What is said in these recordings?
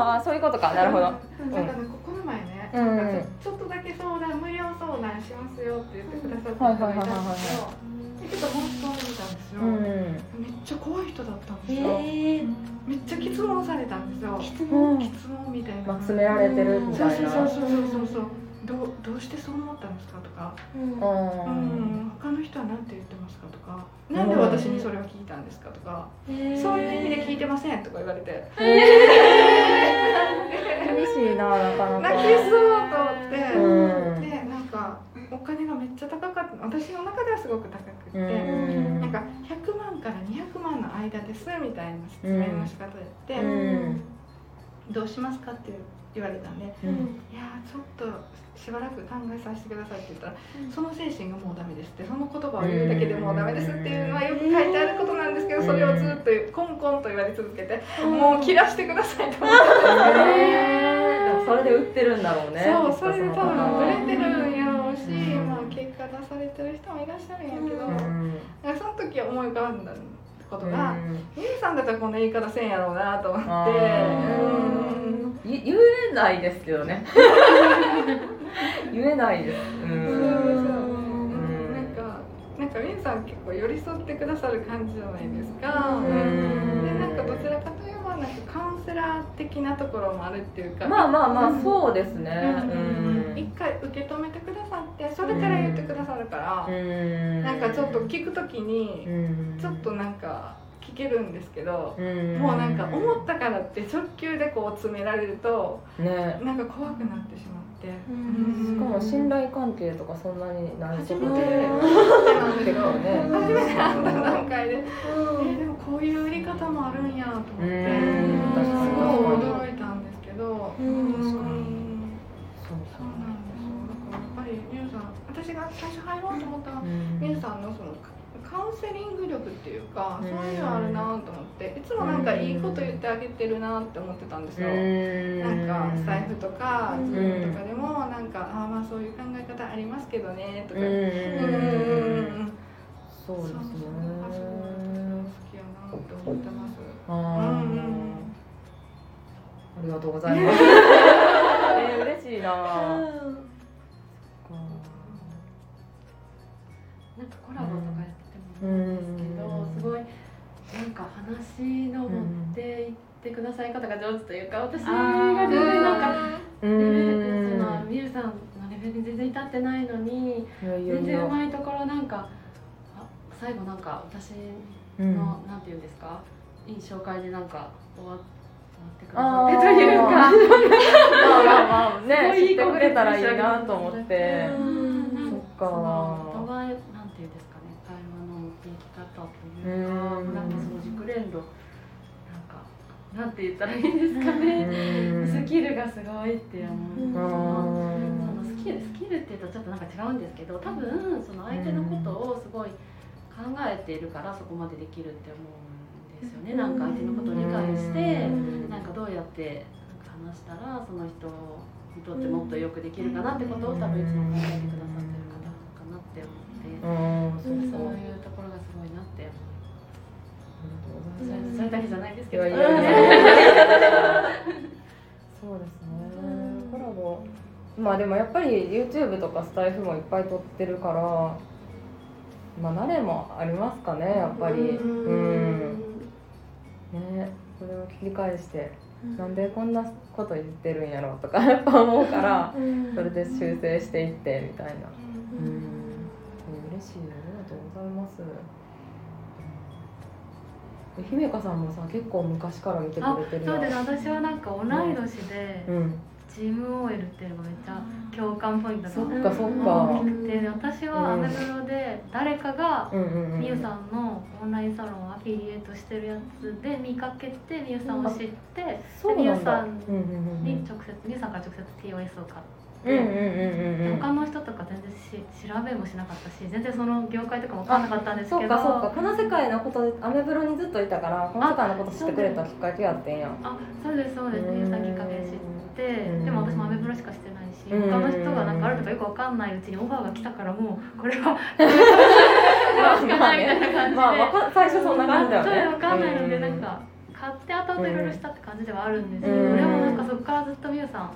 ああそういうことか。なるほど。なん。かねこの前ね、うん。なんかちょっとだけ相談無料相談しますよって言ってくださった人がいたんですよでちょっと申し込んでみたんですよ、うん。めっちゃ怖い人だったんですよ、えめっちゃ質問されたんですよ。質う。ん質問みたいな。まあ詰められてるみそうたいな。そうそうそうそうそうどうどうしてそう思ったんですかとか、うん。ううん。ん、他の人は何て言ってますかとか。なんで私にそれを聞いたんですかとか、そういう意味で聞いてませんとか言われて。厳しいななかなか。泣きそうと思って、うん。でなんかお金がめっちゃ高かった。私の中ではすごく高くって、うん。なんか100万から200万の間ですみたいな説明の仕方で、うん。どうしますかって言われたんでうん。いやーちょっとしばらく考えさせてくださいって言ったら、その精神がもうダメですってその言葉を言うだけでもうダメですっていうのはよく書いてあることなんですけどそれをずっとコンコンと言われ続けて、もう切らしてくださいと思って、へー。それで売ってるんだろうねそうそれで多分売れてるるんやろうし、うん。まあ、結果出されてる人もいらっしゃるんやけど、うん。その時思い浮かんだことが、ゆうさんだったらこんな言い方せんやろうなと思って。言言えないですけどね。言えないです。うん。ん。なんかなんかみんさん結構寄り添ってくださる感じじゃないですか。うん。でなんかどちらかといえばなんかカウンセラー的なところもあるっていうか。まあまあまあそうですね。う一回受け止めてくださってそれから言ってくださるから、うん。なんかちょっと聞くときにうん。ちょっとなんか聞けるんですけど、うん。もうなんか思ったからって直球でこう詰められるとね。なんか怖くなってしまって。うん。しかも信頼関係とかそんなにないとこで。結構ね初めて会った段階で、えーでもこういう売り方もあるんやと思って、うん。すごい驚いたんですけど、うん。確かに。そうそうなんですよ。だからやっぱりミュウさん私が最初入ろうと思ったのはうん。ミュウさんのそのカウンセリング力っていうかうん。そういうのあるなと思っていつもなんかいいこと言ってあげてるなって思ってたんですよ。うん。なんかスタイフとかうん。Zoom とかでもなんかああまあそういう考え方ありますけどねとか。うん。そうですね。好きやなって思ってます。あうんーうん。ありがとうございます。えー、嬉しいな。んですけど、すごいなんか話の持っていってください方が上手というか私が全然なんかうレベルん。そのミルさんのレベルに全然至ってないのに全。然うまいところなんか最後なんか私の、なんていうんですかいい紹介でなんか終わ終あわってくださってというか。まあまあまあねごいいい知ってくれたらいいなと思って。そっかうん。なんかその熟練度なんかなんて言ったらいいんですかね。スキルがすごいって思う。うん。そのスキルスキルっていうとちょっとなんか違うんですけど多分その相手のことをすごい考えているからそこまでできるって思うんですよね。なんか相手のことを理解してなんかどうやってなんか話したらその人にとってもっとよくできるかなってことを多分いつも考えてくださってる方かなって思って、うん、そういうところがすごいなって思いますそれだけじゃないですけどいやいやいや そうですね。コラボ。まあでもやっぱり YouTube とかスタイフもいっぱい撮ってるから、まあ慣れもありますかねやっぱり。うん。ね、それを切り返して、なんでこんなこと言ってるんやろとかやっぱ思うから、それで修正していってみたいな。しいありがとうございます。え姫香さんもさ結構昔から見てくあれてるそうです私はなんか同い年でうん。チーム OL っていうのがめっちゃ共感ポイントがそっかそっか。大きくて私はアメブロで誰かが。みゆさんのオンラインサロンをアフィリエイトしてるやつで見かけてみゆさんを知って。みゆさん。に直接みゆさんから直接 TOS を買って。うんうんうんうんうん。他の人とか全然し調べもしなかったし全然その業界とかも分かんなかったんですけど。そうかそうか。この世界のことでアメブロにずっといたからこの世界のこと知ってくれたきっかけやってんや。んあそうですそうです。ゆさんきっかけで知ってうん。でも私もアメブロしかしてないしうん。他の人がなんかあるとかよく分かんないうちにオファーが来たからもうこれはまあしかないみたいな感じで、まあ わか最初そんな感じだよね。分かんないのでうんなん。か買って後々いろいろしたって感じではあるんですけど、うん。でもなんかそこからずっとみゆさん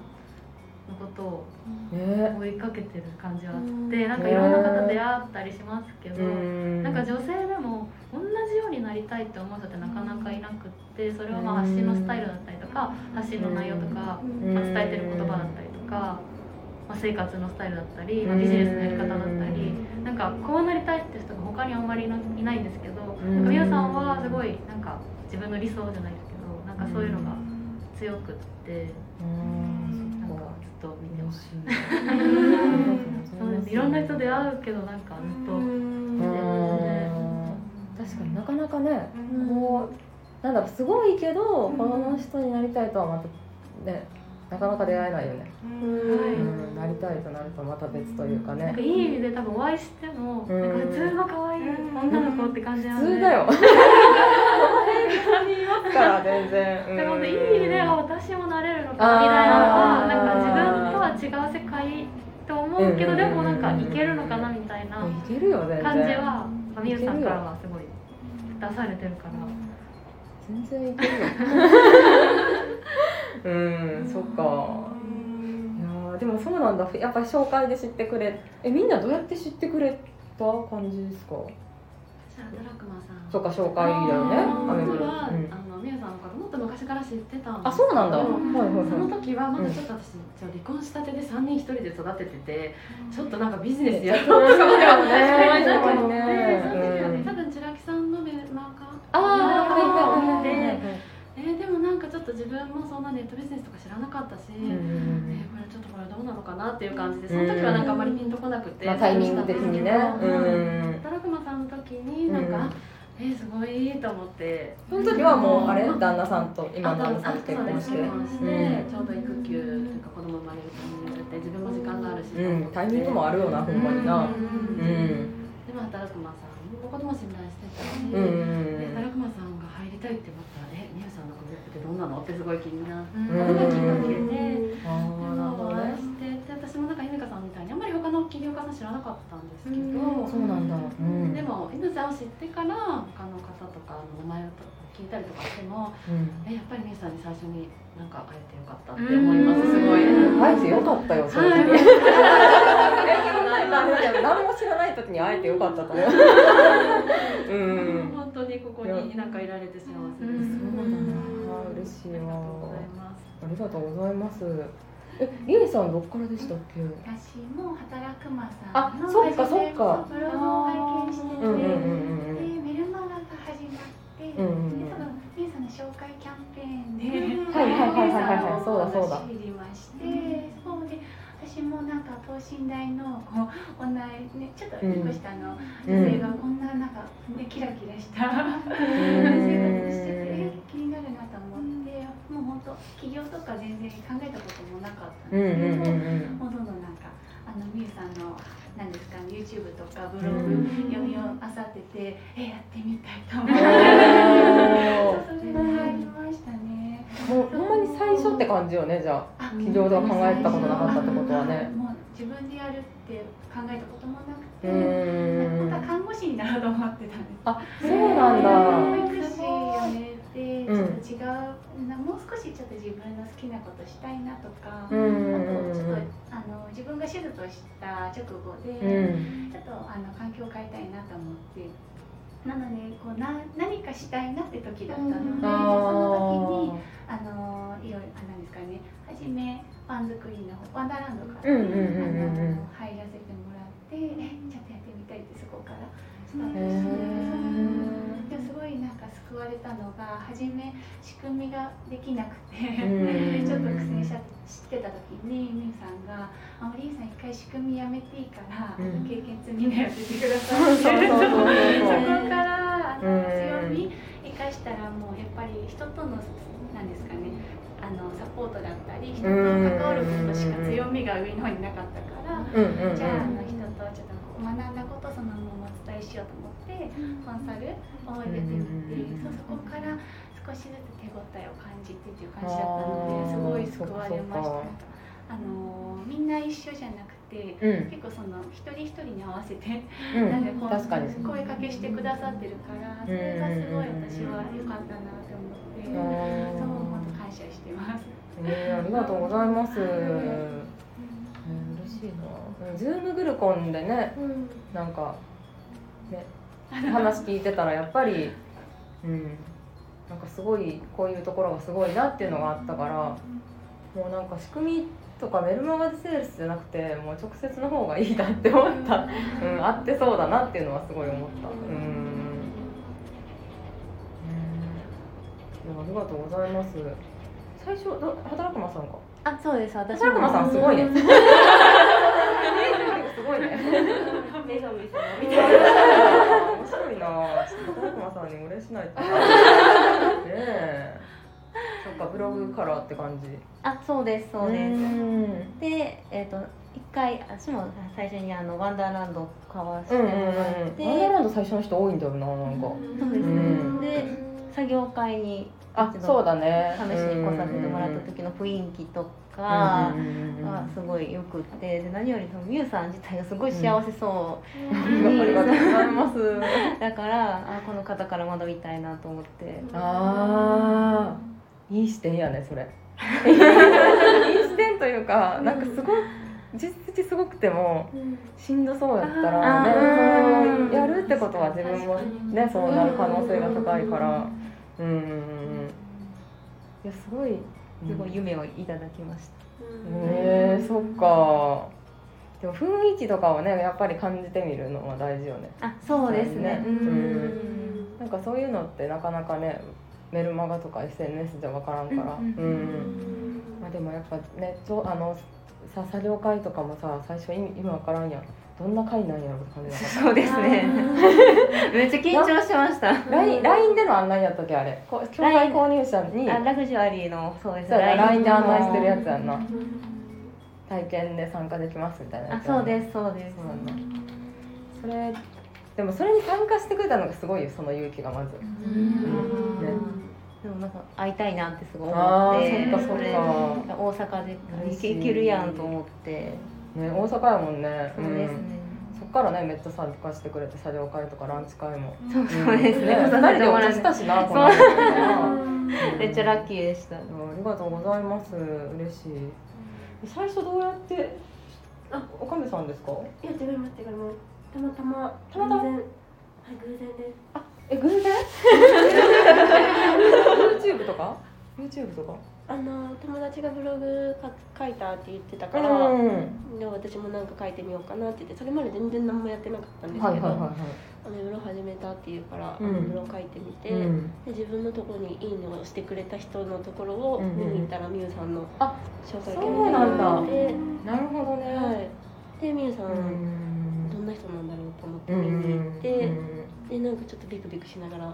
のことをね。追いかけてる感じはあってなんかいろんな方出会ったりしますけど、うん。なんか女性でも同じようになりたいって思う人ってなかなかいなくってそれはまあ発信のスタイルだったりとか発信の内容とか、まあ、伝えてる言葉だったりとか、まあ、生活のスタイルだったり、まあ、ビジネスのやり方だったりなんかこうなりたいって人が他にあんまりいないんですけどなんか皆さんはすごいなんか自分の理想じゃないですけどなんかそういうのが強くってずっと見てます。そそうですいろんな人出会うけどなんかずっと確かになかなかねこうなんだろうすごいけどこの人になりたいとはまたねなかなか出会えないよね、うん、なりたいとなるとまた別というかね。なん。かいい意味で多分お会いしてもうん。なん。か普通の可愛い女の子って感じなんで。普通だよ から全然、うん。でもねいい意味であ私もなれるのかみたいななんか自分とは違う世界と思うけうんどでもなんかいけるのかなみたいないけるよ全然感じはみゆさん。からはすごい出されてるか。ら全然いけるようんそっかいやーでもそうなんだ。やっぱり紹介で知ってくれえみんなどうやって知ってくれた感じですか？ドラクマさん。そうか紹介だよね。あアメブロ、ーは、うん。あのさんのこともっと昔から知ってたあそうなんだ、はいうん。はいはいその時はまだちょっと私、ちょ離婚したてで3人一人で育てててちょっとなんかビジネスやろうとか そうだよね。思いながら本当にねでその時はね。うん。多分千秋さんのメルマガああはいはいはいはいでえーでもなんかちょっと自分もそんなネットビジネスとか知らなかったし、うんえーこれちょっとこれどうなのかなっていう感じでその時はなんかあんまりピンとこなくて、まあ、タイミング的にねなんか、えーすごいと思って。その時はもうあれ？うん。旦那さんと今の旦那さんと結婚して。結婚して、うん。ちょうど育休というか子供生まれるタイミングで自分も時間があるし、うん。タイミングもあるよなほんまにな。うん。うん。でも働くまさんのことも信頼してたし、うん。で働くまさんが入りたいって思ったら「えみゆさんのグループってどんなの?」ってすごい気になって、うん。それがきっかけで。ああなるほどねなかったんですけど、そうなんだ。うん。でも犬さんを知ってから他の方とかの名前を聞いたりとかしてもうん。えやっぱりみゆさんに最初になんか会えてよかったって思いますすごい。うん会えてよかったよそれはい。何も知らない。時に会えてよかったと思う。うん。本当にここになんかいられて幸せです。うん。そうだな嬉しいありがわとうございます。ありがとうございますえりえさんどっからでしたっけ？私も働くまさあんのそっかそっか。ブログを拝見してて、うんうんうんでメルマガが始まって、うんうんで多分みゆさんの紹介キャンペーンで、はいはいはいはいはいはい。そうだそうだ。知りまして、そうで私もなんか等身大のこう同いねちょっと一個下の。女性がこんななんか、ね、キラキラした生活しててえ気になるなと思ってもう本当起業とか全然考えたこともなかったんですけど、うんもうどんどんなんかあのみゆさんの何ですか YouTube とかブロうグん読みをあさっててえやってみたいと思って。おそれで入りましたね。もうほんまに最初って感じよねじゃあ。あ起業とは考えたことなかったってことはね。もう自分でやるって考えたこともなくうてーん本当は看護師になろうと思ってたんです。あそうなんだ。保育士をね。でちょっと違う、なもう少しちょっと自分の好きなことしたいなとか、うん。うんあとちょっとあの自分が手術をした直後で、うん。ちょっとあの環境を変えたいなと思って。なのでこうな何かしたいなって時だったので、うん。その時にあのいろいろあなんですかね初めパン作りのワンダーランドから、入らせてもらってえちょっとやってみたいってそこからスタートへして。救われたのが初め仕組みができなくて、うん。ちょっと苦戦ししてた時にみゆさんが「あおりんさん一回仕組みやめていいから、うん。経験積みなよっててくださってそこからあのうん強み生かしたらもうやっぱり人とのなんですかねあのサポートだったり人と関わることしか強みが上の方になかったから。じゃああの人とちょっと学んだそのままお伝えしようと思ってコンサルを入れてみてそうそこから少しずつ手応えを感じてっていう感じだったのですごい救われました。あのみんな一緒じゃなくてうん。結構その一人一人に合わせてう なんかこう声かけしてくださってるからそれがすごい私は良かったなって思ってそう本当感謝してます。えー、ありがとうございます。えー、嬉しいな。ズームグルコンでね、なんかね話聞いてたらやっぱり、うん、なんかすごいこういうところがすごいなっていうのがあったから、もうなんか仕組みとかメルマガでセールスじゃなくて、もう直接の方がいいなって思った。うん、あってそうだなっていうのはすごい思った。うん。ねいやありがとうございます。最初ど働くまさんか。あそうです私働くまさんすごいね。すごいね。目が見せ面白いな。ちょっと働くまさんにお礼しないと。ねえ。そっかブログからって感じ。あそうですそうですんでえっ、と一回私も最初にあのワンダーランド買わせうんてもらって、うんうん。ワンダーランド最初の人多いんだよななんか。そうですね、うんで作業会にあそうだね。試しに来させてもらった時の雰囲気とかがすごいよくってで何より多分ミュウさん自体がすごい幸せそう、ありがとうございます。だからあこの方から学びたいなと思って。ああ、いい視点やねそれ。いい視点というか、なんかすごい実績すごくてもしんどそうやったらね、そうやるってことは自分もねそうなる可能性が高いから、うんうんうんうん。いやすごい。すごい夢をいただきました、へえそっか。でも雰囲気とかをねやっぱり感じてみるのは大事よね。あそうですね。そうですね。うん。なんかそういうのってなかなかねメルマガとか SNS じゃ分からんから、うんまあ、でもやっぱねあのさ作業会とかもさ最初意味意味分からんやんどんな会なんやろって感じだっそうですね。めっちゃ緊張しました。た LINE, での案内やったっけあれ？こ教会購入者に。あラグジュアリーのそうです LINE で案内してるやつつやんな。体験で参加できますみたいなそうですそうです。そうなんだそれでもそれに参加してくれたのがすごいよその勇気がまず。でもなんか会いたいなってすごいあ思ってーそっかそっか。れ大阪で行けるやんと思ってね大阪やもんね。そうですね、そっからねめっちゃ参加してくれて作業会とかランチ会も。そうそうですね、ね来さ二人でお茶したしなこの間。めっちゃラッキーでした。ありがとうございます。嬉しい。最初どうやってあおかみさんですか？いや違います違いますたまたまたまたま？はい偶然で。すえ偶然？YouTube とか？YouTube とか？あの友達がブログか書いたって言ってたから、うんで私もなんか書いてみようかなって言ってそれまで全然何もやってなかったんですけど、あのブログ始めたっていうから、うん。あのブログ書いてみて、いうん。で自分のところに「いいね」をしてくれた人のところを見に行ったらみゆさんのあ紹介そうなんだ。で、なるほどね。はい、でみゆさん、うん。どんな人なんだろうと思ってうん見に行って、うんでなんかちょっとビクビクしながら。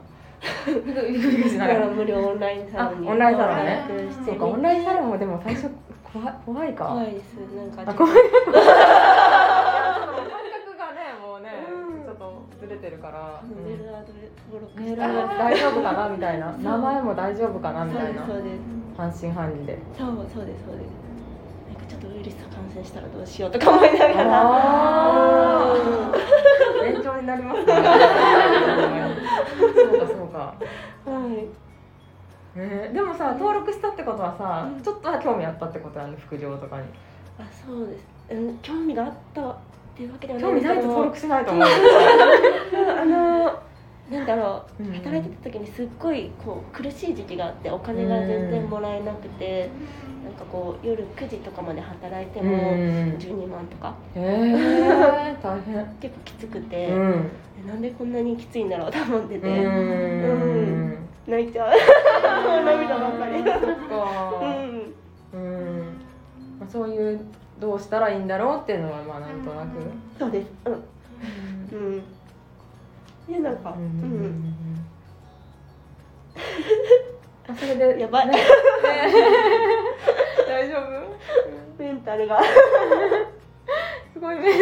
ビクビクしながら。無料オンラインサロンにあオンラインサロンね。そうかオンラインサロンもでも最初怖い怖いか。怖いです。なんかあちょっと怖い。感覚がねもうね、うん。ちょっとずれてるから、あのメールア大丈夫かなみたいな。名前も大丈夫かなみたいな。半信半疑で。そうそうですそうです。なんかちょっとウイルス感染したらどうしようとか思いながらあうんー勉強になります。ねそうかそうか、はい。えーでもさ登録したってことはさ、うん。ちょっとは興味あったってことやね副業とかに。あそうです、うん、興味があったっていうわけではな興味ないと登録しないと思う。あのなんだろう、うん。働いてた時にすっごいこう苦しい時期があってお金が全然もらえなくて、なんかこう夜9時とかまで働いてもうん。12万とか。へえ 大変。結構きつくて、うん。でなんでこんなにきついんだろうと思ってて、うん。泣いちゃう。涙ばっかり。そっか。うん。うん。まあそういうどうしたらいいんだろうっていうのはまあなんとなく。そうです。うん。うんでなんか。ううんん、あそれでやばい。ね。ね 大丈夫？メンタルが。すごいねズ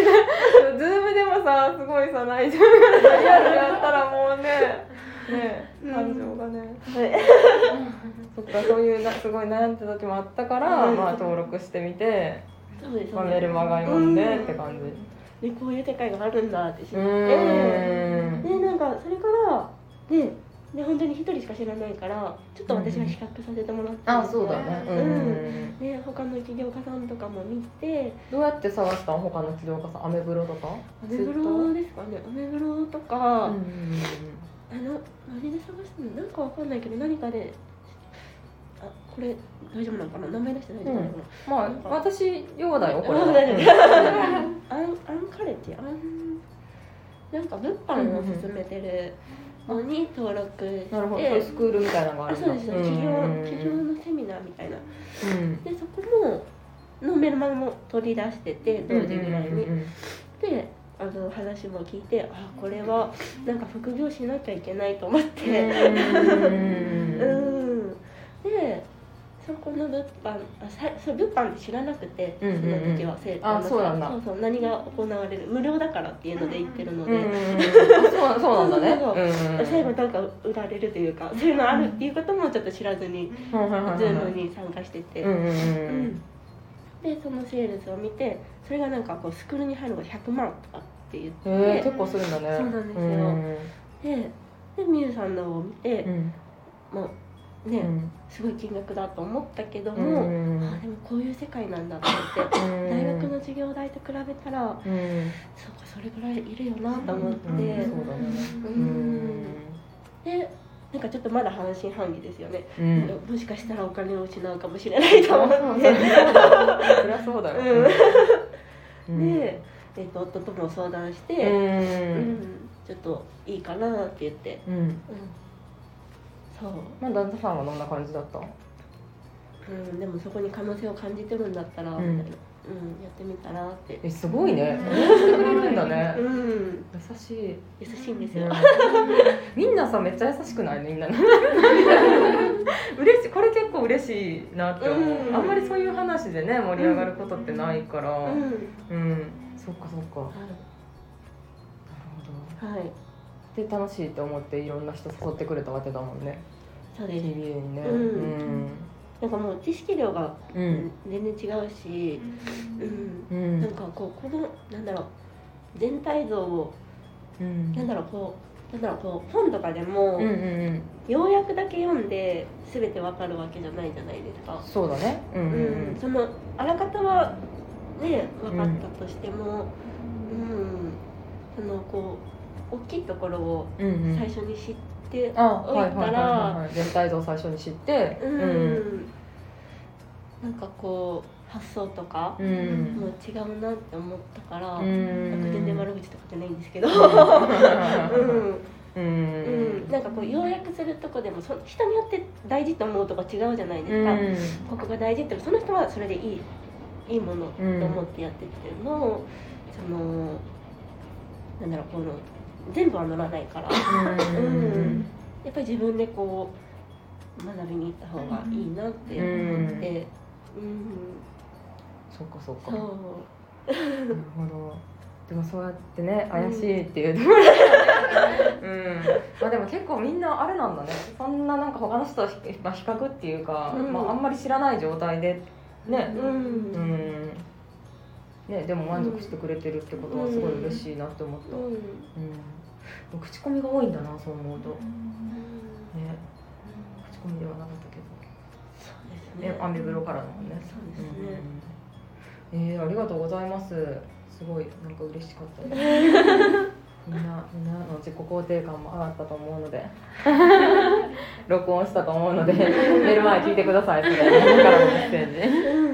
ームでもさすごいさ泣いちゃうからリアルでやったらもうね。ね感情がね、はい。そっかそういうなすごい悩んだ時もあったから、うん。まあ登録してみてそうですまあ、メルマガ読んでって感じでこういう世界があるんだって知って。でなんかそれからでで本当に一人しか知らないからちょっと私は比較させてもらったん。あそうだね。うん、うん。で他の起業家さんとかも見て。どうやって探したん？他の起業家さん。アメブロとか？アメブロですかね。アメブロとか、うんあの何で探したの？なんかわかんないけど何かであこれ大丈夫なのかな？名前出して大丈夫なのかな、まあ私ようだよこれはアンカレッジアンなんか物販を進めてるのに登録して、なるほどそういうスクールみたいなのがああるんだそうです。ね企業うん。企業のセミナーみたいな。うん。でそこものメルマガも取り出してて同時ぐらいに、うんであの話も聞いてあこれはなんか副業しなきゃいけないと思って。うん。でそこの物販あさそう物販って知らなくて、うんうんうん。その時は生あそうなんだ。そうそう何が行われる無料だからっていうので言ってるのうんうんそう そうなんだね。そう最後なんか売られるというかそういうのあるっていう。こともちょっと知らずに、はいはいはいはいズームに参加してて、う。んうんうう。んんでそのセールスを見てそれがなんかこうスクールに入るのが100万とかって言って、へえ結構するんだねそうなんですよででみゆさんのを見てう、んもうね、うん。すごい金額だと思ったけどうも、ん。あでもこういう世界なんだと思って、大学の授業代と比べたらうん。そうかそれぐらいいるよなと思って、でなんかちょっとまだ半信半疑ですよね、うん。もしかしたらお金を失うかもしれないと思って、そうだ ようん。で、えっと夫とも相談して、ううんんちょっといいかなって言って、うん。うん、そう、まあ旦那さんはどんな感じだった？うん、でもそこに可能性を感じてるんだったら、うん。みたいな、うん、やってみたらって、えすごいね。応援してくれるんだね。うん、優しい。優しいんですよ、う んみんなさめっちゃ優しくない？みんな。嬉しい。これ結構嬉しいなって思う、うん。あんまりそういう話でね盛り上がることってないから。ううん、ん。そっかそっか。なるほど。はい、はい、で楽しいって思っていろんな人誘ってくれたわけだもんねそうです TBA にね。うん。なんかもう知識量がうん。全然違うし、うん。うん。なんかこうこのなんだろう全体像をうん。なんだろうこうなんだろうこう本とかでも、うんうんうん。要約だけ読んで全てわかるわけじゃないじゃないですか。そうだね。うんうんうん、そのあらかたはね分かったとしても、うん。そのこう大きいところをうんうん。最初に知って、あはいたらはい全体像を最初に知ってうん。なんかこう発想とかもう違うなって思ったから、うん。なんか全然悪口とかじゃないんですけど、ううん。うん、なんかこう要約するとこでもそ人によって大事と思うとこ違うじゃないですか、ここが大事ってその人はそれでいいいいものと思ってやってきても、そのなんだろうこの全部は乗らないから、うん。やっぱり自分でこう学びに行った方がいいなって思って、うん。そっかそっか。なるほど。でもそうやってね怪しいっていうところうん。まあでも結構みんなあれなんだね。そんななんか他の人と比較っていうか、うん。まあ、あんまり知らない状態でね。ううんんねでも満足してくれてるってことはすごい嬉しいなって思った、うん。口コミが多いんだなそう思うと。ね。口コミではなかったけど。そうですね。ねアメブロからだもんね。そうですね、うんえー、ありがとうございます。すごいなんか嬉しかった。で すみんなみんなの自己肯定感も上がったと思うので。録音したと思うのでメール前聞いてください。それからのメッセージうん